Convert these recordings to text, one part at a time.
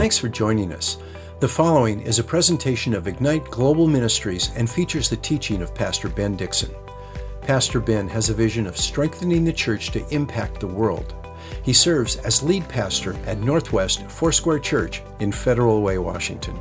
Thanks for joining us. The following is a presentation of Ignite Global Ministries and features the teaching of Pastor Ben Dixon. Pastor Ben has a vision of strengthening the church to impact the world. He serves as lead pastor at Northwest Foursquare Church in Federal Way, Washington.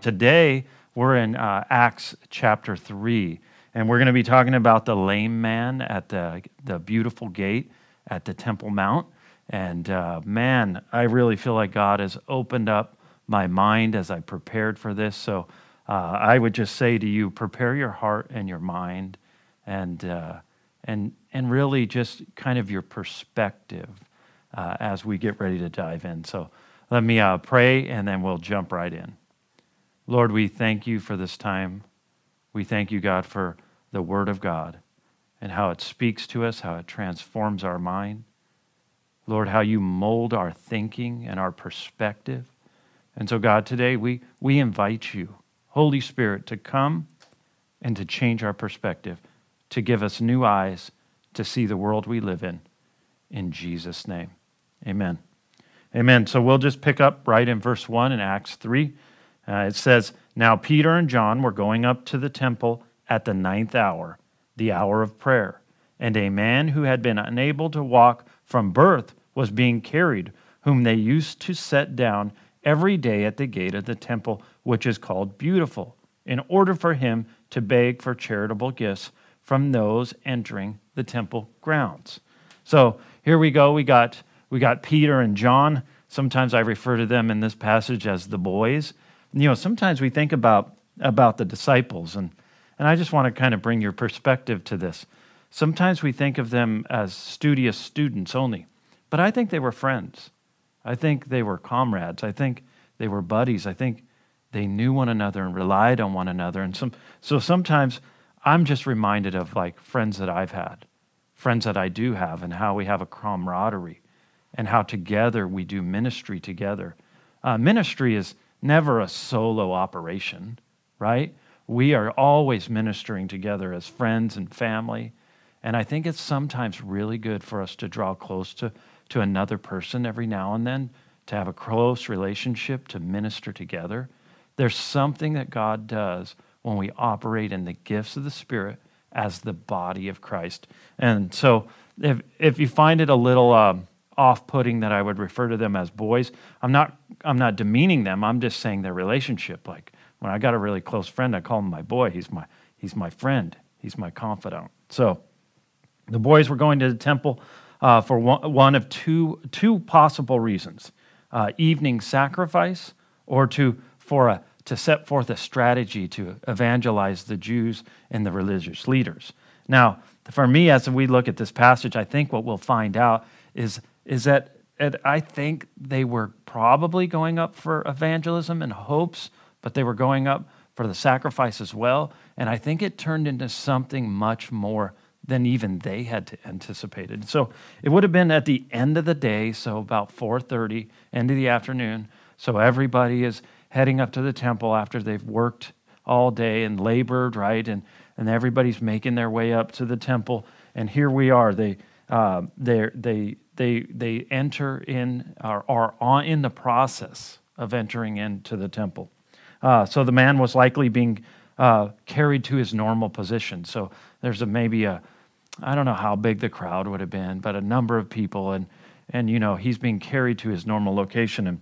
Today, we're in uh, Acts chapter 3, and we're going to be talking about the lame man at the, the beautiful gate at the Temple Mount. And uh, man, I really feel like God has opened up my mind as I prepared for this. So uh, I would just say to you, prepare your heart and your mind, and uh, and and really just kind of your perspective uh, as we get ready to dive in. So let me uh, pray, and then we'll jump right in. Lord, we thank you for this time. We thank you, God, for the Word of God and how it speaks to us, how it transforms our mind. Lord, how you mold our thinking and our perspective. And so, God, today we, we invite you, Holy Spirit, to come and to change our perspective, to give us new eyes to see the world we live in. In Jesus' name, amen. Amen. So we'll just pick up right in verse 1 in Acts 3. Uh, it says, Now Peter and John were going up to the temple at the ninth hour, the hour of prayer. And a man who had been unable to walk from birth was being carried, whom they used to set down every day at the gate of the temple, which is called Beautiful, in order for him to beg for charitable gifts from those entering the temple grounds. So here we go. We got, we got Peter and John. Sometimes I refer to them in this passage as the boys. You know, sometimes we think about, about the disciples, and, and I just want to kind of bring your perspective to this. Sometimes we think of them as studious students only, but I think they were friends. I think they were comrades. I think they were buddies. I think they knew one another and relied on one another. And some, so sometimes I'm just reminded of like friends that I've had, friends that I do have, and how we have a camaraderie and how together we do ministry together. Uh, ministry is never a solo operation, right? We are always ministering together as friends and family. And I think it's sometimes really good for us to draw close to to another person every now and then, to have a close relationship, to minister together. There's something that God does when we operate in the gifts of the Spirit as the body of Christ. And so, if, if you find it a little um, off putting that I would refer to them as boys, I'm not, I'm not demeaning them. I'm just saying their relationship. Like when I got a really close friend, I call him my boy. He's my, he's my friend, he's my confidant. So, the boys were going to the temple uh, for one, one, of two, two possible reasons uh, evening sacrifice or to, for a, to set forth a strategy to evangelize the Jews and the religious leaders. Now, for me, as we look at this passage, I think what we'll find out is, is that I think they were probably going up for evangelism in hopes, but they were going up for the sacrifice as well. And I think it turned into something much more than even they had anticipated. So it would have been at the end of the day, so about 4:30, end of the afternoon. So everybody is heading up to the temple after they've worked all day and labored, right? And and everybody's making their way up to the temple. And here we are. They uh, they they they they enter in are are on in the process of entering into the temple. Uh, so the man was likely being uh, carried to his normal position. So there's a, maybe a I don't know how big the crowd would have been, but a number of people, and and you know he's being carried to his normal location, and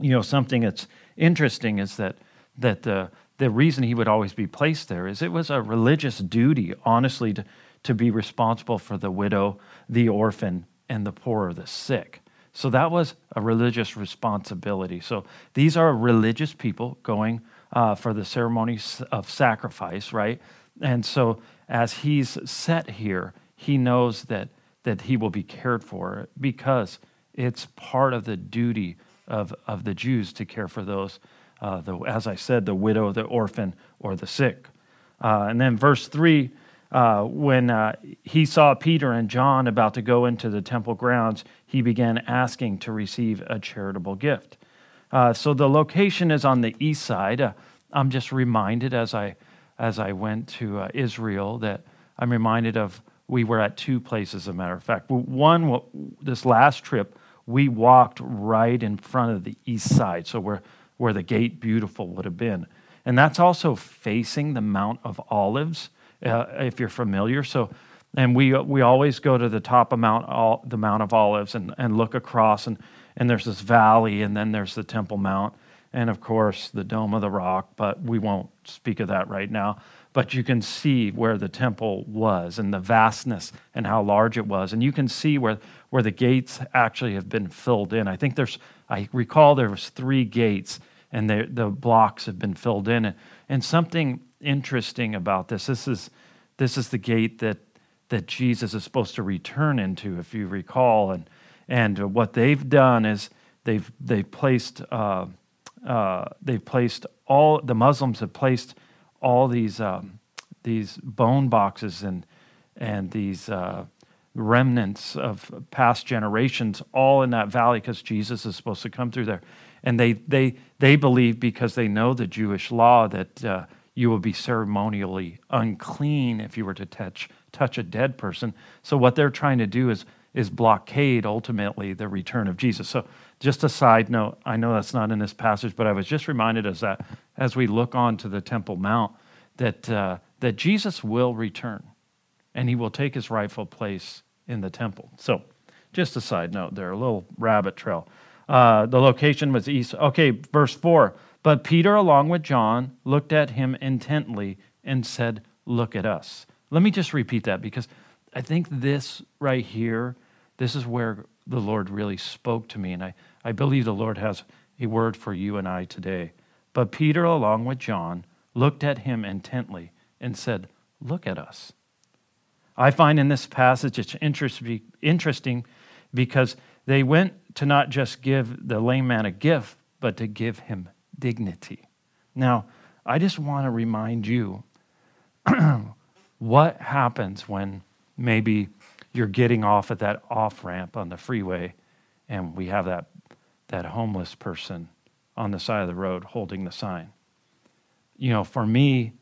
you know something that's interesting is that that the the reason he would always be placed there is it was a religious duty, honestly, to to be responsible for the widow, the orphan, and the poor or the sick. So that was a religious responsibility. So these are religious people going uh, for the ceremonies of sacrifice, right? And so as he's set here, he knows that, that he will be cared for because it's part of the duty of, of the Jews to care for those, uh, the, as I said, the widow, the orphan, or the sick. Uh, and then verse 3 uh, when uh, he saw Peter and John about to go into the temple grounds, he began asking to receive a charitable gift. Uh, so the location is on the east side. Uh, I'm just reminded as I as I went to uh, Israel that I'm reminded of we were at two places, as a matter of fact. One, this last trip, we walked right in front of the east side, so where, where the gate beautiful would have been. And that's also facing the Mount of Olives, uh, if you're familiar. So, and we, we always go to the top of Mount, the Mount of Olives and, and look across, and, and there's this valley, and then there's the Temple Mount, and of course the Dome of the Rock, but we won't speak of that right now but you can see where the temple was and the vastness and how large it was. And you can see where, where the gates actually have been filled in. I think there's, I recall there was three gates and the, the blocks have been filled in. And, and something interesting about this, this is, this is the gate that, that Jesus is supposed to return into, if you recall. And, and what they've done is they've, they've placed, uh, uh, they've placed all, the Muslims have placed all these um, these bone boxes and and these uh, remnants of past generations all in that valley because Jesus is supposed to come through there. And they, they, they believe because they know the Jewish law that uh, you will be ceremonially unclean if you were to touch, touch a dead person. So what they're trying to do is, is blockade ultimately the return of Jesus. So just a side note, I know that's not in this passage, but I was just reminded as that as we look on to the Temple Mount, that, uh, that Jesus will return and he will take his rightful place in the temple. So, just a side note there, a little rabbit trail. Uh, the location was east. Okay, verse 4. But Peter, along with John, looked at him intently and said, Look at us. Let me just repeat that because I think this right here, this is where the Lord really spoke to me. And I, I believe the Lord has a word for you and I today. But Peter, along with John, looked at him intently and said, Look at us. I find in this passage it's interesting because they went to not just give the lame man a gift, but to give him dignity. Now, I just want to remind you what happens when maybe you're getting off at that off ramp on the freeway and we have that, that homeless person on the side of the road holding the sign. You know, for me,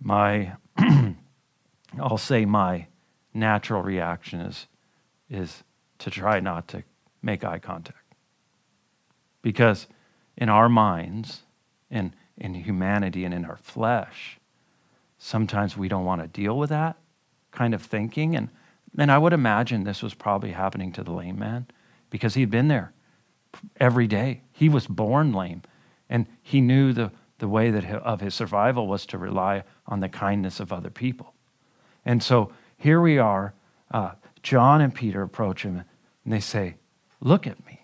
my, I'll say my natural reaction is, is to try not to make eye contact. Because in our minds, in, in humanity, and in our flesh, sometimes we don't want to deal with that kind of thinking. And, and I would imagine this was probably happening to the lame man because he'd been there every day. He was born lame, and he knew the, the way that of his survival was to rely on the kindness of other people. And so here we are. Uh, John and Peter approach him and they say, Look at me.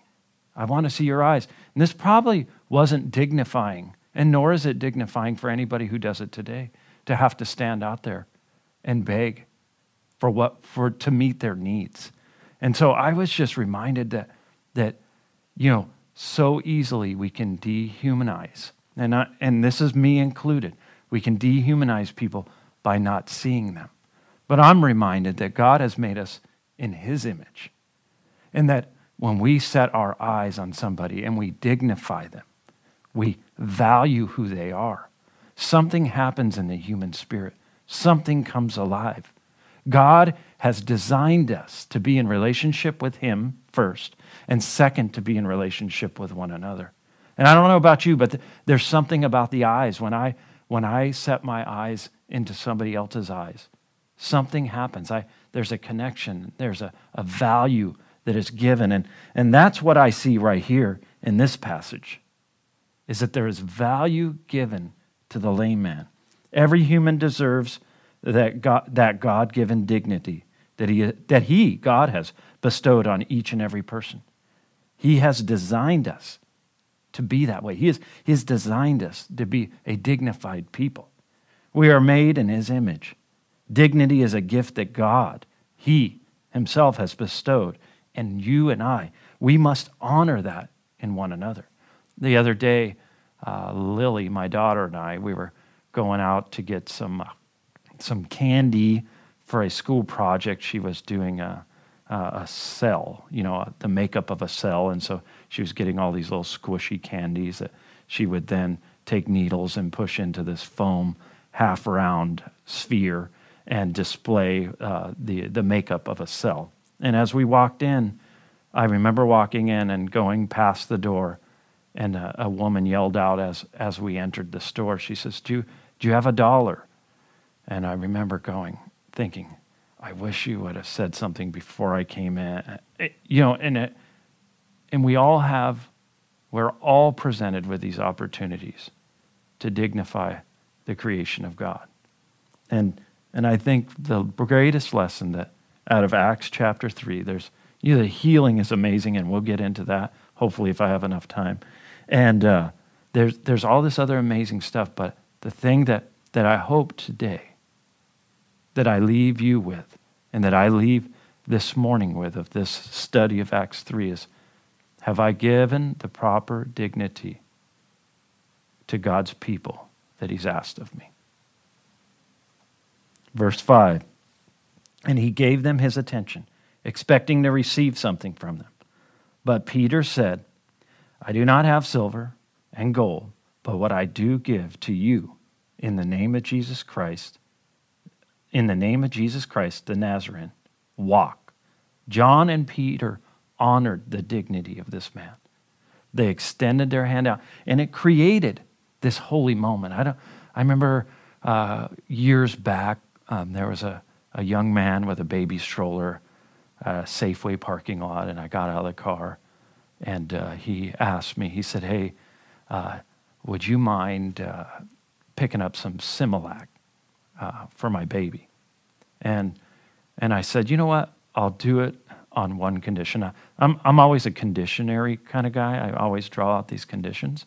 I want to see your eyes. And this probably wasn't dignifying, and nor is it dignifying for anybody who does it today to have to stand out there and beg for what for to meet their needs. And so I was just reminded that that you know so easily we can dehumanize and, I, and this is me included. We can dehumanize people by not seeing them. But I'm reminded that God has made us in His image. And that when we set our eyes on somebody and we dignify them, we value who they are, something happens in the human spirit. Something comes alive. God has designed us to be in relationship with Him first, and second, to be in relationship with one another. And I don't know about you, but there's something about the eyes. When I, when I set my eyes into somebody else's eyes, something happens. I, there's a connection, there's a, a value that is given. And, and that's what I see right here in this passage, is that there is value given to the lame man. Every human deserves that God, that God-given dignity that he, that he, God, has bestowed on each and every person. He has designed us to be that way. He has, he has designed us to be a dignified people. We are made in His image. Dignity is a gift that God, He Himself, has bestowed. And you and I, we must honor that in one another. The other day, uh, Lily, my daughter, and I, we were going out to get some, uh, some candy for a school project. She was doing a, a cell, you know, the makeup of a cell. And so she was getting all these little squishy candies that she would then take needles and push into this foam half round sphere and display uh, the, the makeup of a cell. And as we walked in, I remember walking in and going past the door, and a, a woman yelled out as, as we entered the store, she says, do you, do you have a dollar? And I remember going, thinking, I wish you would have said something before I came in. It, you know, and, it, and we all have, we're all presented with these opportunities to dignify the creation of God. And, and I think the greatest lesson that out of Acts chapter 3, there's, the healing is amazing, and we'll get into that hopefully if I have enough time. And uh, there's, there's all this other amazing stuff, but the thing that, that I hope today that I leave you with and that I leave this morning with of this study of Acts 3 is have I given the proper dignity to God's people that He's asked of me? Verse 5 And He gave them His attention, expecting to receive something from them. But Peter said, I do not have silver and gold, but what I do give to you in the name of Jesus Christ, in the name of Jesus Christ the Nazarene, walk. John and Peter honored the dignity of this man. They extended their hand out, and it created this holy moment. I, don't, I remember uh, years back, um, there was a, a young man with a baby stroller, a Safeway parking lot, and I got out of the car and uh, he asked me, he said, Hey, uh, would you mind uh, picking up some Similac uh, for my baby? And, and I said, You know what? I'll do it on one condition. I'm, I'm always a conditionary kind of guy, I always draw out these conditions.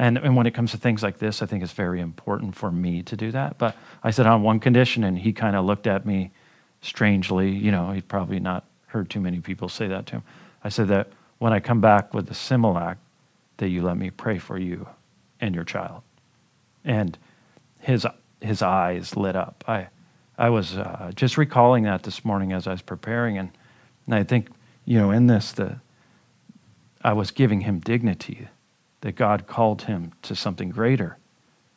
And, and when it comes to things like this, I think it's very important for me to do that. But I said, on one condition, and he kind of looked at me strangely. You know, he'd probably not heard too many people say that to him. I said that when I come back with the Similac, that you let me pray for you and your child. And his, his eyes lit up. I, I was uh, just recalling that this morning as I was preparing, and, and I think, you know, in this, the, I was giving him dignity, that God called him to something greater,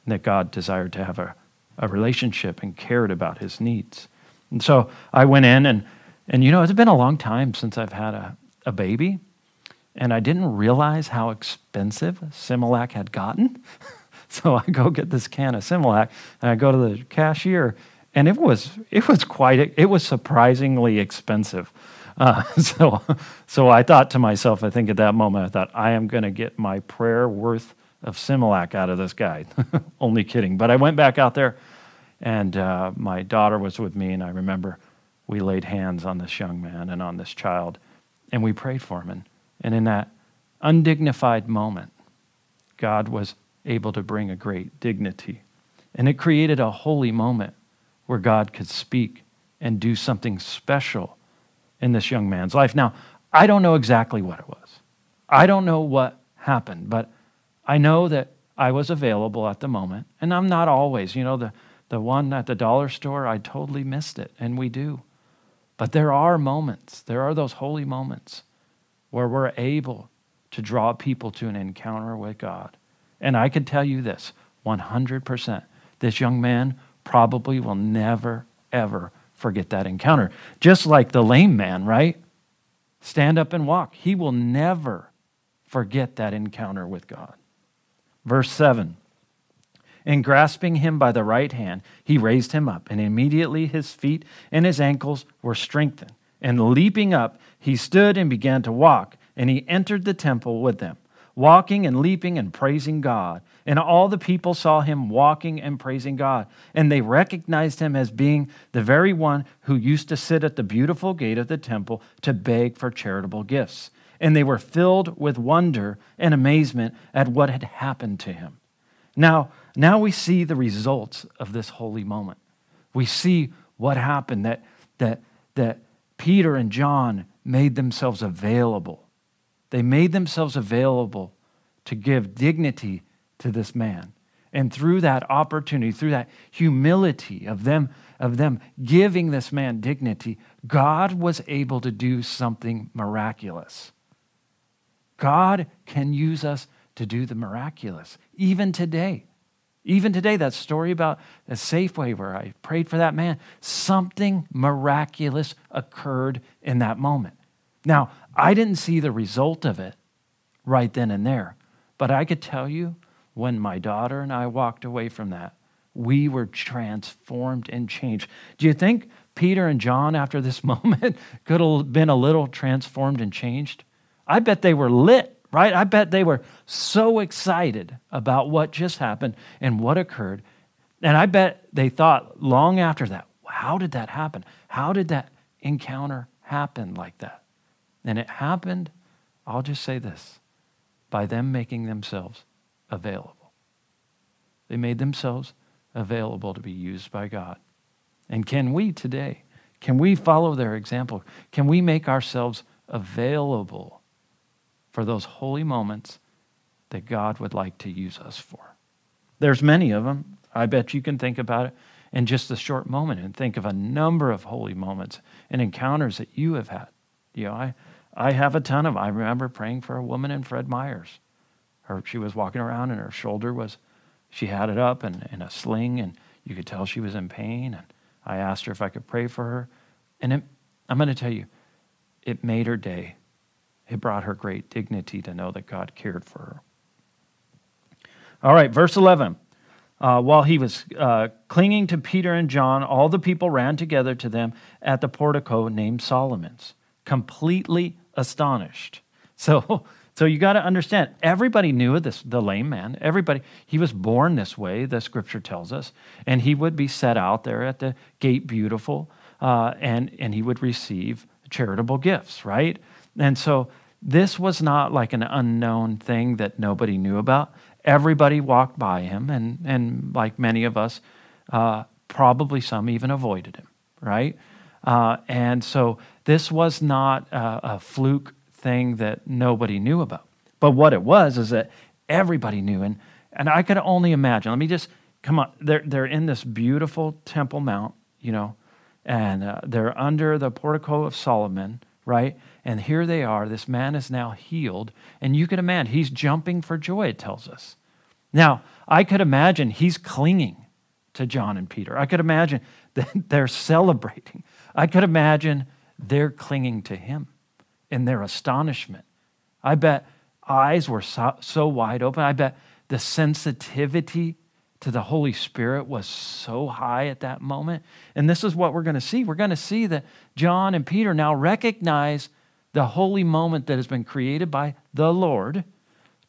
and that God desired to have a, a relationship and cared about his needs. And so I went in, and, and you know, it's been a long time since I've had a, a baby and I didn't realize how expensive Similac had gotten. so I go get this can of Similac, and I go to the cashier, and it was it was quite it was surprisingly expensive. Uh, so so I thought to myself, I think at that moment I thought I am going to get my prayer worth of Similac out of this guy. Only kidding. But I went back out there, and uh, my daughter was with me, and I remember we laid hands on this young man and on this child, and we prayed for him. And and in that undignified moment, God was able to bring a great dignity. And it created a holy moment where God could speak and do something special in this young man's life. Now, I don't know exactly what it was. I don't know what happened, but I know that I was available at the moment. And I'm not always, you know, the, the one at the dollar store, I totally missed it, and we do. But there are moments, there are those holy moments where we're able to draw people to an encounter with God. And I can tell you this 100%. This young man probably will never, ever forget that encounter. Just like the lame man, right? Stand up and walk. He will never forget that encounter with God. Verse 7 And grasping him by the right hand, he raised him up, and immediately his feet and his ankles were strengthened. And leaping up, he stood and began to walk, and he entered the temple with them, walking and leaping and praising God. And all the people saw him walking and praising God. And they recognized him as being the very one who used to sit at the beautiful gate of the temple to beg for charitable gifts. And they were filled with wonder and amazement at what had happened to him. Now, now we see the results of this holy moment. We see what happened that, that, that Peter and John made themselves available. They made themselves available to give dignity to this man. And through that opportunity, through that humility of them, of them giving this man dignity, God was able to do something miraculous. God can use us to do the miraculous, even today. Even today, that story about a Safeway where I prayed for that man, something miraculous occurred in that moment. Now, I didn't see the result of it right then and there, but I could tell you when my daughter and I walked away from that, we were transformed and changed. Do you think Peter and John, after this moment, could have been a little transformed and changed? I bet they were lit, right? I bet they were so excited about what just happened and what occurred. And I bet they thought long after that, how did that happen? How did that encounter happen like that? And it happened, I'll just say this, by them making themselves available. They made themselves available to be used by God. And can we today, can we follow their example? Can we make ourselves available for those holy moments that God would like to use us for? There's many of them. I bet you can think about it in just a short moment and think of a number of holy moments and encounters that you have had. You know, I, I have a ton of. I remember praying for a woman in Fred Meyers. Her, she was walking around and her shoulder was she had it up and in a sling, and you could tell she was in pain. And I asked her if I could pray for her. And it, I'm going to tell you, it made her day. It brought her great dignity to know that God cared for her. All right, verse 11. Uh, while he was uh, clinging to Peter and John, all the people ran together to them at the portico named Solomon's, completely astonished. So so you got to understand, everybody knew of this, the lame man. Everybody, he was born this way, the scripture tells us, and he would be set out there at the gate beautiful, uh, and, and he would receive charitable gifts, right? And so this was not like an unknown thing that nobody knew about. Everybody walked by him, and, and like many of us, uh, probably some even avoided him, right? Uh, and so this was not a, a fluke thing that nobody knew about. But what it was is that everybody knew. And, and I could only imagine. Let me just come on. They're, they're in this beautiful Temple Mount, you know, and uh, they're under the portico of Solomon, right? And here they are. This man is now healed. And you can imagine, he's jumping for joy, it tells us. Now, I could imagine he's clinging to John and Peter. I could imagine that they're celebrating. I could imagine they're clinging to him in their astonishment. I bet eyes were so, so wide open. I bet the sensitivity to the Holy Spirit was so high at that moment. And this is what we're going to see. We're going to see that John and Peter now recognize the holy moment that has been created by the Lord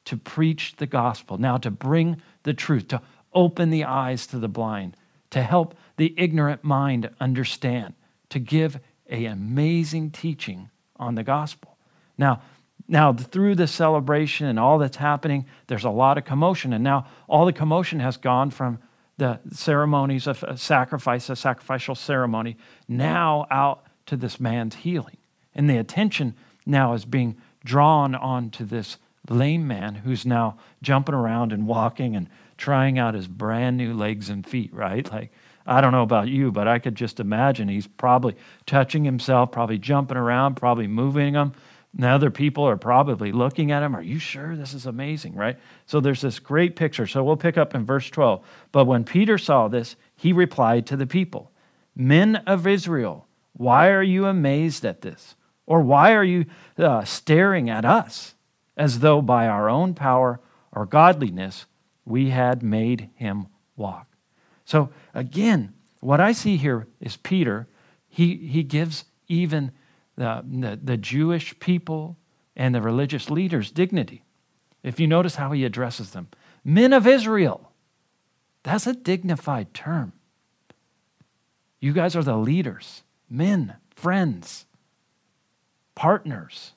to preach the gospel, now to bring the truth, to open the eyes to the blind, to help the ignorant mind understand, to give an amazing teaching on the gospel. Now, now through the celebration and all that's happening, there's a lot of commotion, and now all the commotion has gone from the ceremonies of uh, sacrifice, a sacrificial ceremony, now out to this man's healing. And the attention now is being drawn onto this lame man who's now jumping around and walking and trying out his brand new legs and feet, right? Like I don't know about you, but I could just imagine he's probably touching himself, probably jumping around, probably moving them. And other people are probably looking at him. Are you sure this is amazing, right? So there's this great picture. So we'll pick up in verse 12. But when Peter saw this, he replied to the people Men of Israel, why are you amazed at this? Or why are you uh, staring at us as though by our own power or godliness we had made him walk? So again, what I see here is Peter. He, he gives even the, the, the Jewish people and the religious leaders dignity. If you notice how he addresses them, men of Israel, that's a dignified term. You guys are the leaders, men, friends, partners,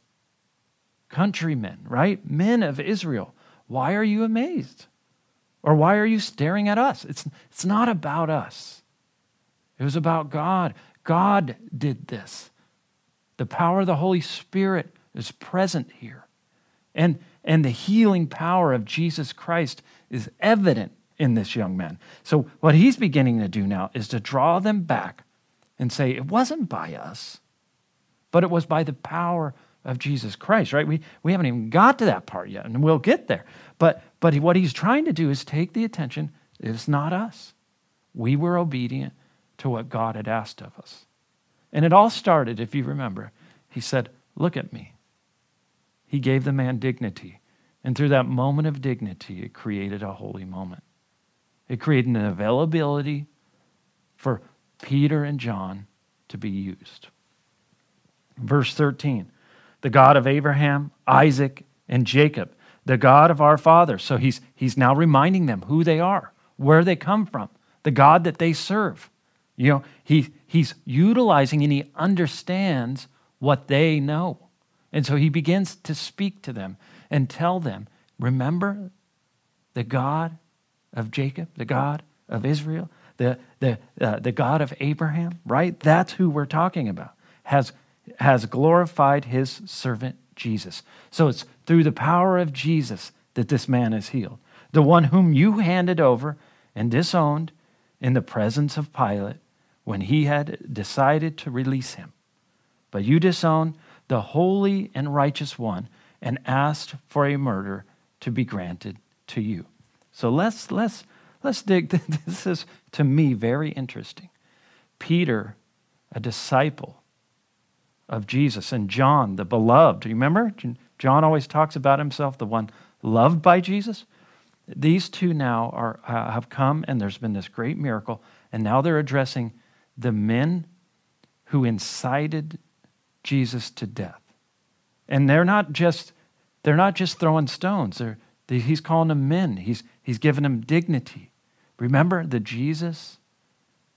countrymen, right? Men of Israel. Why are you amazed? Or why are you staring at us? It's, it's not about us. It was about God. God did this. The power of the Holy Spirit is present here. And, and the healing power of Jesus Christ is evident in this young man. So, what he's beginning to do now is to draw them back and say, it wasn't by us, but it was by the power of Jesus Christ, right? We, we haven't even got to that part yet, and we'll get there. But, but what he's trying to do is take the attention It's not us. We were obedient to what God had asked of us. And it all started, if you remember, he said, Look at me. He gave the man dignity. And through that moment of dignity, it created a holy moment. It created an availability for Peter and John to be used. Verse 13 the God of Abraham, Isaac, and Jacob, the God of our fathers. So he's, he's now reminding them who they are, where they come from, the God that they serve. You know, he, he's utilizing and he understands what they know. And so he begins to speak to them and tell them, remember the God of Jacob, the God of Israel, the, the, uh, the God of Abraham, right? That's who we're talking about, has, has glorified his servant Jesus. So it's through the power of Jesus that this man is healed. The one whom you handed over and disowned in the presence of Pilate when he had decided to release him. But you disowned the holy and righteous one and asked for a murder to be granted to you. So let's let's let's dig this is to me very interesting. Peter, a disciple of Jesus, and John, the beloved. Do you remember? John always talks about himself, the one loved by Jesus. These two now are, uh, have come, and there's been this great miracle, and now they're addressing the men who incited Jesus to death. And they're not just they're not just throwing stones. They're, they, he's calling them men. He's, he's giving them dignity. Remember the Jesus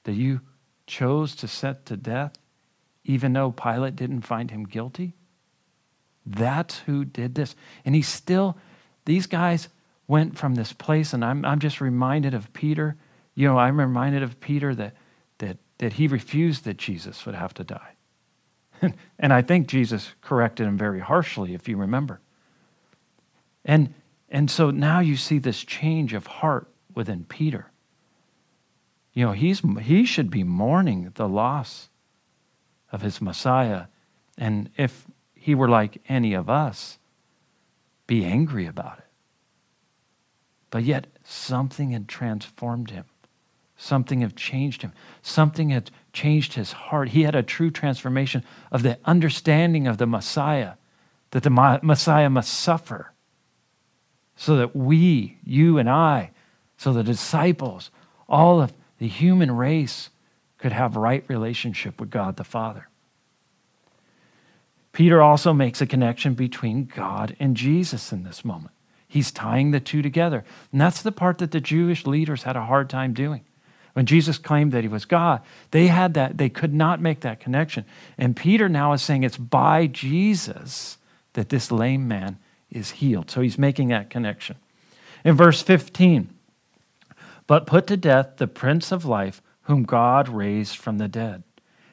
that you chose to set to death, even though Pilate didn't find him guilty? That's who did this. And he still, these guys went from this place, and I'm, I'm just reminded of Peter. You know, I'm reminded of Peter that that that he refused that Jesus would have to die. and I think Jesus corrected him very harshly, if you remember. And, and so now you see this change of heart within Peter. You know, he's, he should be mourning the loss of his Messiah. And if he were like any of us, be angry about it. But yet, something had transformed him. Something had changed him. Something had changed his heart. He had a true transformation of the understanding of the Messiah, that the Messiah must suffer so that we, you and I, so the disciples, all of the human race could have right relationship with God the Father. Peter also makes a connection between God and Jesus in this moment. He's tying the two together. And that's the part that the Jewish leaders had a hard time doing. When Jesus claimed that he was God, they had that, they could not make that connection. And Peter now is saying it's by Jesus that this lame man is healed. So he's making that connection. In verse 15, but put to death the Prince of Life, whom God raised from the dead,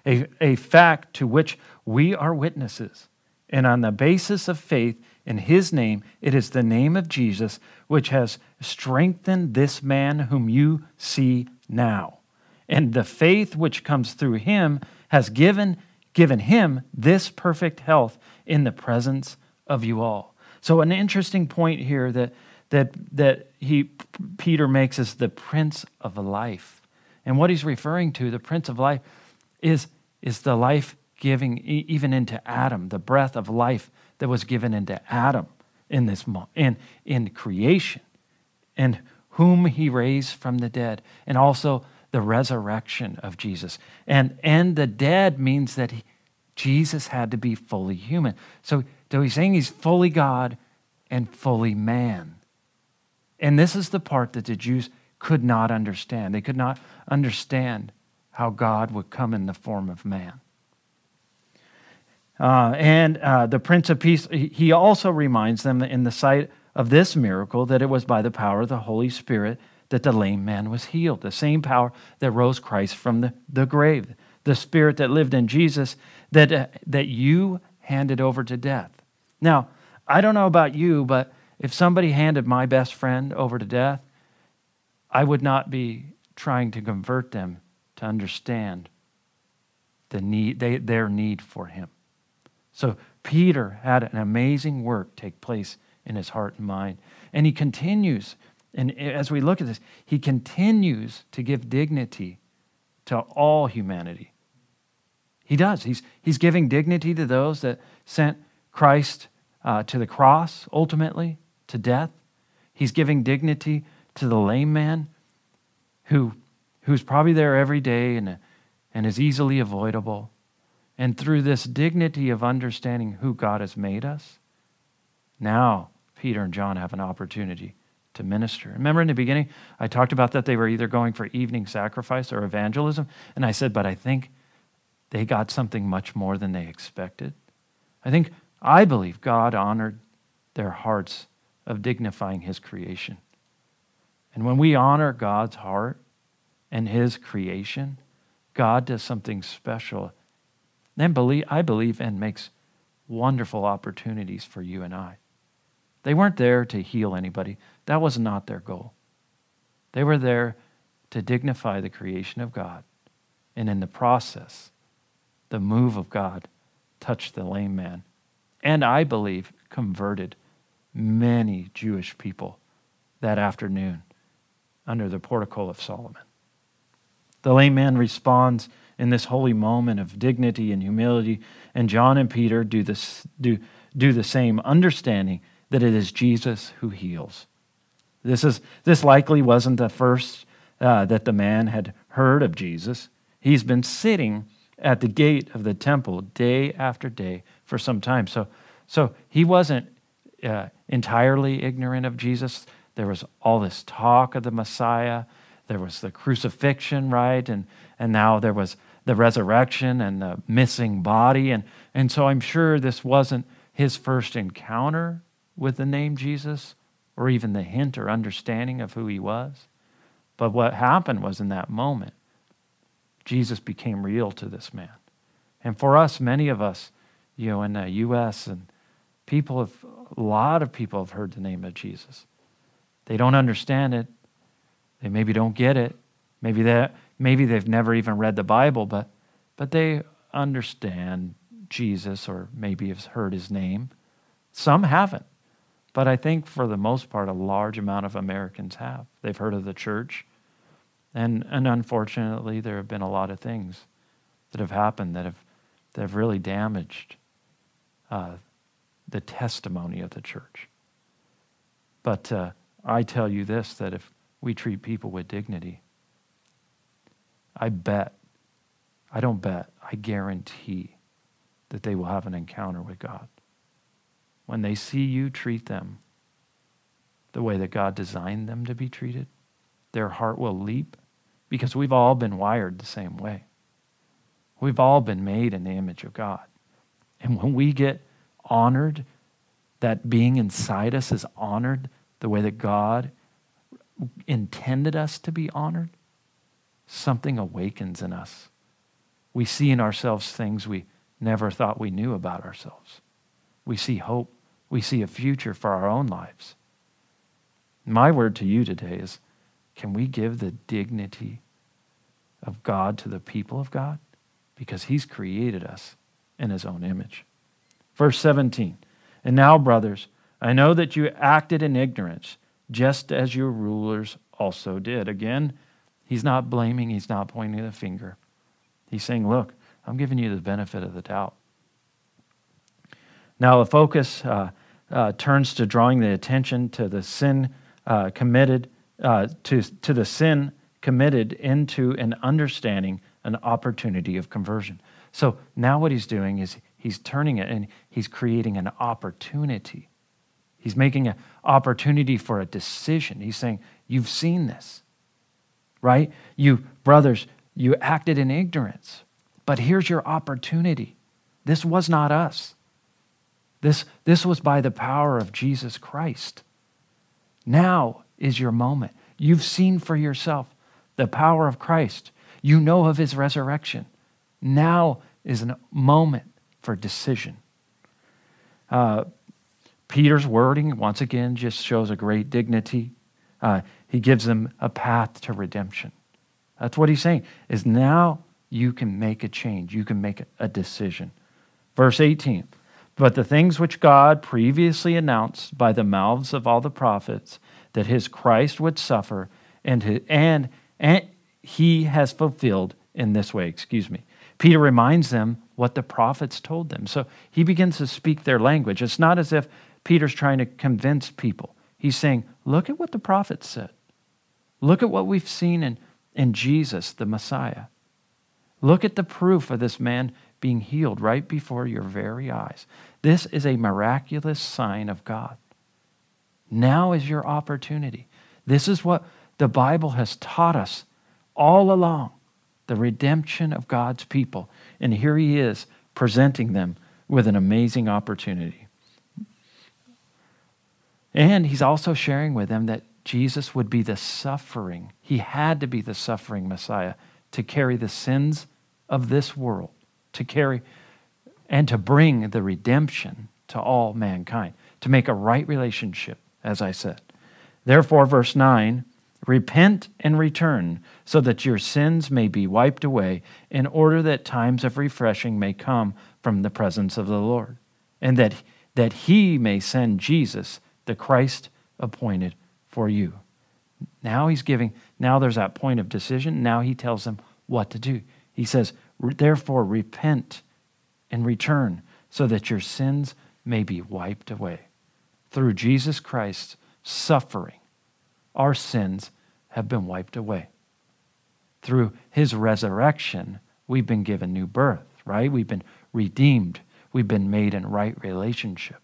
a, a fact to which we are witnesses. And on the basis of faith in his name, it is the name of Jesus which has strengthened this man whom you see now. And the faith which comes through him has given, given him this perfect health in the presence of you all. So, an interesting point here that, that, that he, Peter makes is the Prince of Life. And what he's referring to, the Prince of Life, is, is the life giving even into Adam, the breath of life that was given into Adam in this in, in creation. And whom he raised from the dead, and also the resurrection of Jesus. And, and the dead means that he, Jesus had to be fully human. So, so he's saying he's fully God and fully man. And this is the part that the Jews could not understand. They could not understand how God would come in the form of man. Uh, and uh, the Prince of Peace, he also reminds them in the sight of this miracle that it was by the power of the Holy Spirit that the lame man was healed. The same power that rose Christ from the, the grave, the spirit that lived in Jesus that, uh, that you handed over to death. Now, I don't know about you, but if somebody handed my best friend over to death, I would not be trying to convert them to understand the need, they, their need for him. So Peter had an amazing work take place in his heart and mind. And he continues And as we look at this, he continues to give dignity to all humanity. He does. He's, he's giving dignity to those that sent Christ uh, to the cross, ultimately, to death. He's giving dignity to the lame man who, who's probably there every day and, and is easily avoidable. And through this dignity of understanding who God has made us, now Peter and John have an opportunity to minister. Remember in the beginning, I talked about that they were either going for evening sacrifice or evangelism. And I said, but I think they got something much more than they expected. I think, I believe God honored their hearts of dignifying his creation. And when we honor God's heart and his creation, God does something special. Then believe, I believe and makes wonderful opportunities for you and I. They weren't there to heal anybody. That was not their goal. They were there to dignify the creation of God. And in the process, the move of God touched the lame man. And I believe converted many Jewish people that afternoon under the portico of Solomon. The lame man responds in this holy moment of dignity and humility, and John and Peter do, this, do, do the same, understanding that it is Jesus who heals. This, is, this likely wasn't the first uh, that the man had heard of Jesus. He's been sitting at the gate of the temple day after day for some time. So, so he wasn't uh, entirely ignorant of Jesus. There was all this talk of the Messiah. There was the crucifixion, right? And, and now there was the resurrection and the missing body. And, and so I'm sure this wasn't his first encounter with the name Jesus or even the hint or understanding of who he was. But what happened was in that moment, Jesus became real to this man. And for us, many of us, you know, in the U.S. and people have, a lot of people have heard the name of Jesus. They don't understand it. They maybe don't get it. Maybe that maybe they've never even read the Bible, but but they understand Jesus or maybe have heard his name. Some haven't. But I think for the most part, a large amount of Americans have. They've heard of the church. And, and unfortunately, there have been a lot of things that have happened that have, that have really damaged uh, the testimony of the church. But uh, I tell you this that if we treat people with dignity, I bet, I don't bet, I guarantee that they will have an encounter with God when they see you treat them the way that God designed them to be treated, their heart will leap because we've all been wired the same way. We've all been made in the image of God. And when we get honored, that being inside us is honored the way that God intended us to be honored, something awakens in us. We see in ourselves things we never thought we knew about ourselves. We see hope we see a future for our own lives. My word to you today is can we give the dignity of God to the people of God? Because He's created us in His own image. Verse 17 And now, brothers, I know that you acted in ignorance, just as your rulers also did. Again, He's not blaming, He's not pointing the finger. He's saying, Look, I'm giving you the benefit of the doubt. Now, the focus uh, uh, turns to drawing the attention to the sin uh, committed, uh, to, to the sin committed into an understanding, an opportunity of conversion. So now what he's doing is he's turning it and he's creating an opportunity. He's making an opportunity for a decision. He's saying, You've seen this, right? You, brothers, you acted in ignorance, but here's your opportunity. This was not us. This, this was by the power of Jesus Christ. Now is your moment. You've seen for yourself the power of Christ. You know of his resurrection. Now is a moment for decision. Uh, Peter's wording, once again, just shows a great dignity. Uh, he gives them a path to redemption. That's what he's saying, is now you can make a change. You can make a decision. Verse 18 but the things which God previously announced by the mouths of all the prophets that his Christ would suffer and, and, and he has fulfilled in this way, excuse me. Peter reminds them what the prophets told them. So he begins to speak their language. It's not as if Peter's trying to convince people. He's saying, look at what the prophets said. Look at what we've seen in, in Jesus, the Messiah. Look at the proof of this man being healed right before your very eyes. This is a miraculous sign of God. Now is your opportunity. This is what the Bible has taught us all along the redemption of God's people. And here he is presenting them with an amazing opportunity. And he's also sharing with them that Jesus would be the suffering, he had to be the suffering Messiah to carry the sins of this world, to carry and to bring the redemption to all mankind, to make a right relationship, as I said. Therefore, verse 9 repent and return, so that your sins may be wiped away, in order that times of refreshing may come from the presence of the Lord, and that, that he may send Jesus, the Christ appointed for you. Now he's giving, now there's that point of decision. Now he tells them what to do. He says, Therefore, repent and return so that your sins may be wiped away. Through Jesus Christ's suffering, our sins have been wiped away. Through his resurrection, we've been given new birth, right? We've been redeemed. We've been made in right relationship.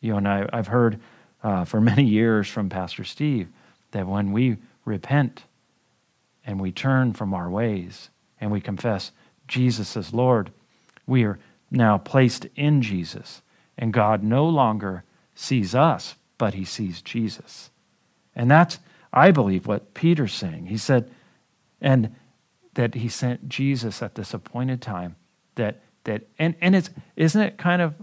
You know, and I, have heard uh, for many years from Pastor Steve that when we repent and we turn from our ways and we confess Jesus as Lord, we are now placed in Jesus. And God no longer sees us, but he sees Jesus. And that's, I believe, what Peter's saying. He said, and that he sent Jesus at this appointed time. That that and, and it's isn't it kind of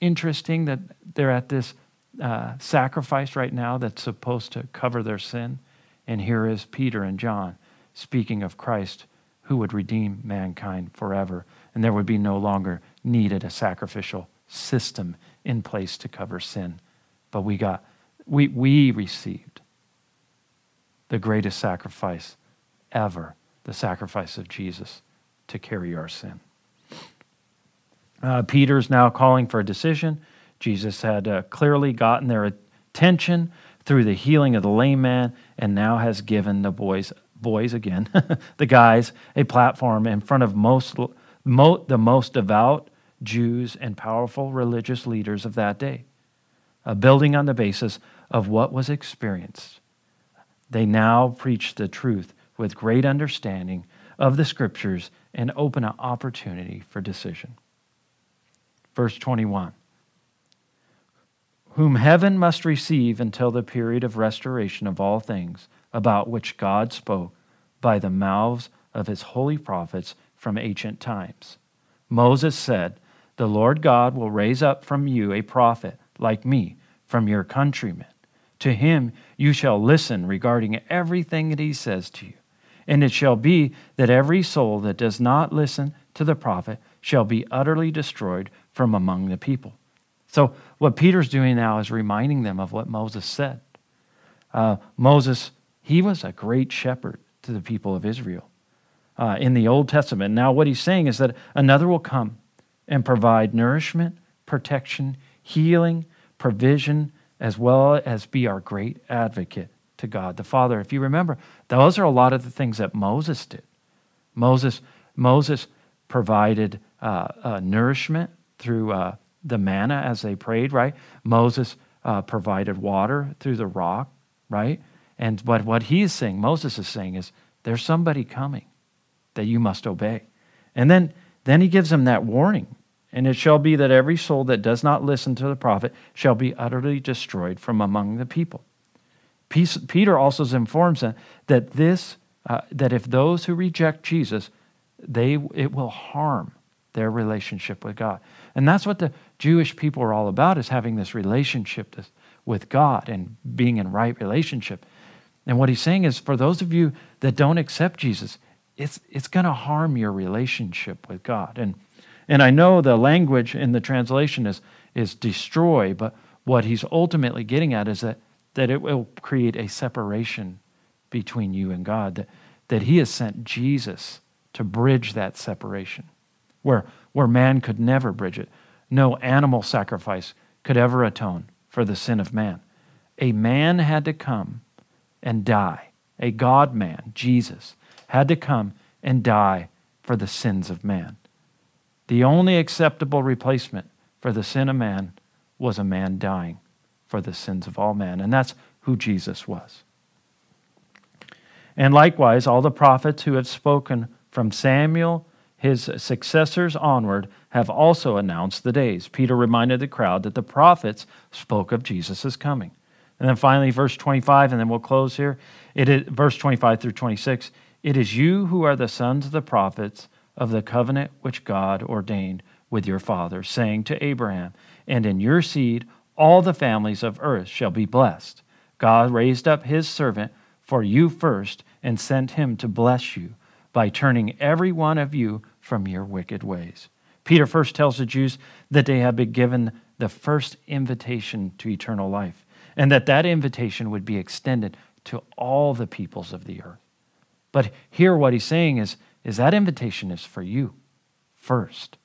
interesting that they're at this uh, sacrifice right now that's supposed to cover their sin? And here is Peter and John speaking of Christ who would redeem mankind forever. And there would be no longer needed a sacrificial system in place to cover sin. But we got, we, we received the greatest sacrifice ever, the sacrifice of Jesus to carry our sin. Uh, Peter's now calling for a decision. Jesus had uh, clearly gotten their attention through the healing of the lame man and now has given the boys boys again, the guys, a platform in front of most, mo, the most devout Jews and powerful religious leaders of that day, uh, building on the basis of what was experienced. They now preach the truth with great understanding of the scriptures and open an opportunity for decision. Verse 21 Whom heaven must receive until the period of restoration of all things about which God spoke by the mouths of his holy prophets from ancient times. Moses said, The Lord God will raise up from you a prophet like me from your countrymen. To him you shall listen regarding everything that he says to you. And it shall be that every soul that does not listen to the prophet shall be utterly destroyed from among the people. So, what Peter's doing now is reminding them of what Moses said. Uh, Moses he was a great shepherd to the people of Israel uh, in the Old Testament. Now, what he's saying is that another will come and provide nourishment, protection, healing, provision, as well as be our great advocate to God the Father. If you remember, those are a lot of the things that Moses did. Moses, Moses provided uh, uh, nourishment through uh, the manna as they prayed, right? Moses uh, provided water through the rock, right? And but what he is saying, Moses is saying, is there's somebody coming that you must obey. And then, then he gives them that warning. And it shall be that every soul that does not listen to the prophet shall be utterly destroyed from among the people. Peter also informs them that this, uh, that if those who reject Jesus, they it will harm their relationship with God. And that's what the Jewish people are all about: is having this relationship with God and being in right relationship. And what he's saying is for those of you that don't accept Jesus, it's, it's going to harm your relationship with God. And, and I know the language in the translation is, is destroy, but what he's ultimately getting at is that that it will create a separation between you and God, that, that He has sent Jesus to bridge that separation where, where man could never bridge it. No animal sacrifice could ever atone for the sin of man. A man had to come and die. A God man, Jesus, had to come and die for the sins of man. The only acceptable replacement for the sin of man was a man dying for the sins of all men. And that's who Jesus was. And likewise, all the prophets who have spoken from Samuel, his successors onward, have also announced the days. Peter reminded the crowd that the prophets spoke of Jesus' coming. And then finally, verse 25, and then we'll close here. It is, verse 25 through 26 It is you who are the sons of the prophets of the covenant which God ordained with your father, saying to Abraham, And in your seed all the families of earth shall be blessed. God raised up his servant for you first and sent him to bless you by turning every one of you from your wicked ways. Peter first tells the Jews that they have been given the first invitation to eternal life and that that invitation would be extended to all the peoples of the earth. But here what he's saying is, is that invitation is for you first.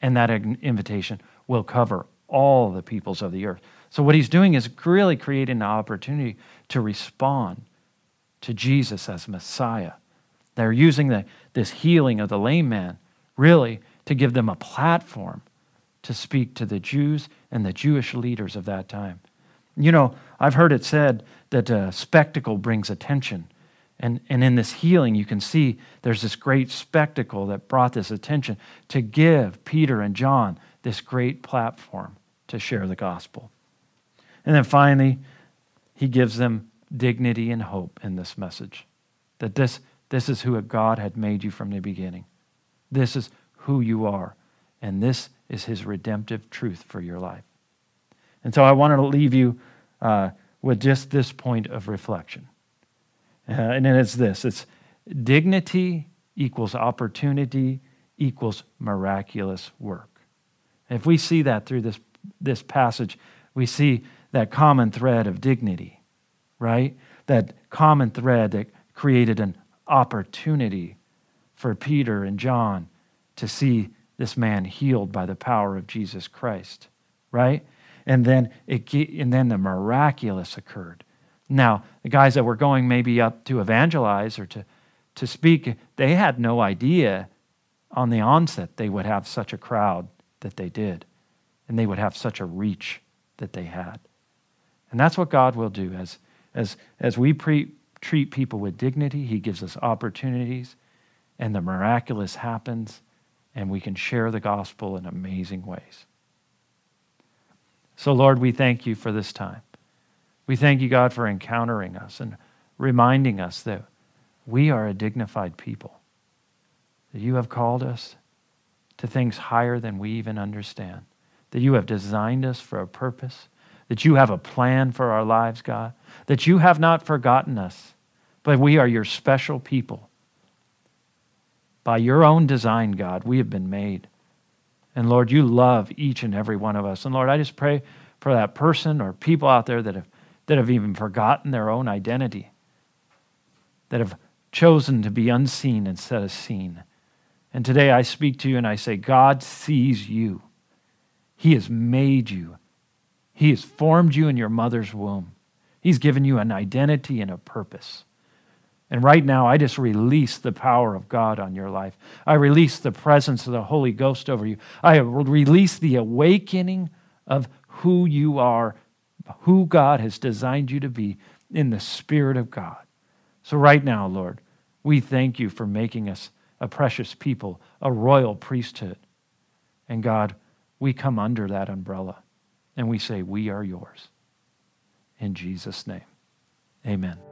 And that invitation will cover all the peoples of the earth. So what he's doing is really creating an opportunity to respond to Jesus as Messiah. They're using the, this healing of the lame man really to give them a platform to speak to the Jews and the Jewish leaders of that time. You know, I've heard it said that a spectacle brings attention. And, and in this healing, you can see there's this great spectacle that brought this attention to give Peter and John this great platform to share the gospel. And then finally, he gives them dignity and hope in this message that this, this is who God had made you from the beginning. This is who you are. And this is his redemptive truth for your life. And so I wanted to leave you uh, with just this point of reflection. Uh, and then it's this it's dignity equals opportunity equals miraculous work. If we see that through this, this passage, we see that common thread of dignity, right? That common thread that created an opportunity for Peter and John to see this man healed by the power of Jesus Christ, right? And then it and then the miraculous occurred. Now, the guys that were going maybe up to evangelize or to, to speak, they had no idea on the onset they would have such a crowd that they did, and they would have such a reach that they had. And that's what God will do. As, as, as we pre- treat people with dignity, He gives us opportunities, and the miraculous happens, and we can share the gospel in amazing ways. So, Lord, we thank you for this time. We thank you, God, for encountering us and reminding us that we are a dignified people, that you have called us to things higher than we even understand, that you have designed us for a purpose, that you have a plan for our lives, God, that you have not forgotten us, but we are your special people. By your own design, God, we have been made. And Lord, you love each and every one of us. And Lord, I just pray for that person or people out there that have, that have even forgotten their own identity, that have chosen to be unseen instead of seen. And today I speak to you and I say, God sees you. He has made you, He has formed you in your mother's womb. He's given you an identity and a purpose. And right now, I just release the power of God on your life. I release the presence of the Holy Ghost over you. I release the awakening of who you are, who God has designed you to be in the Spirit of God. So, right now, Lord, we thank you for making us a precious people, a royal priesthood. And God, we come under that umbrella and we say, We are yours. In Jesus' name, amen.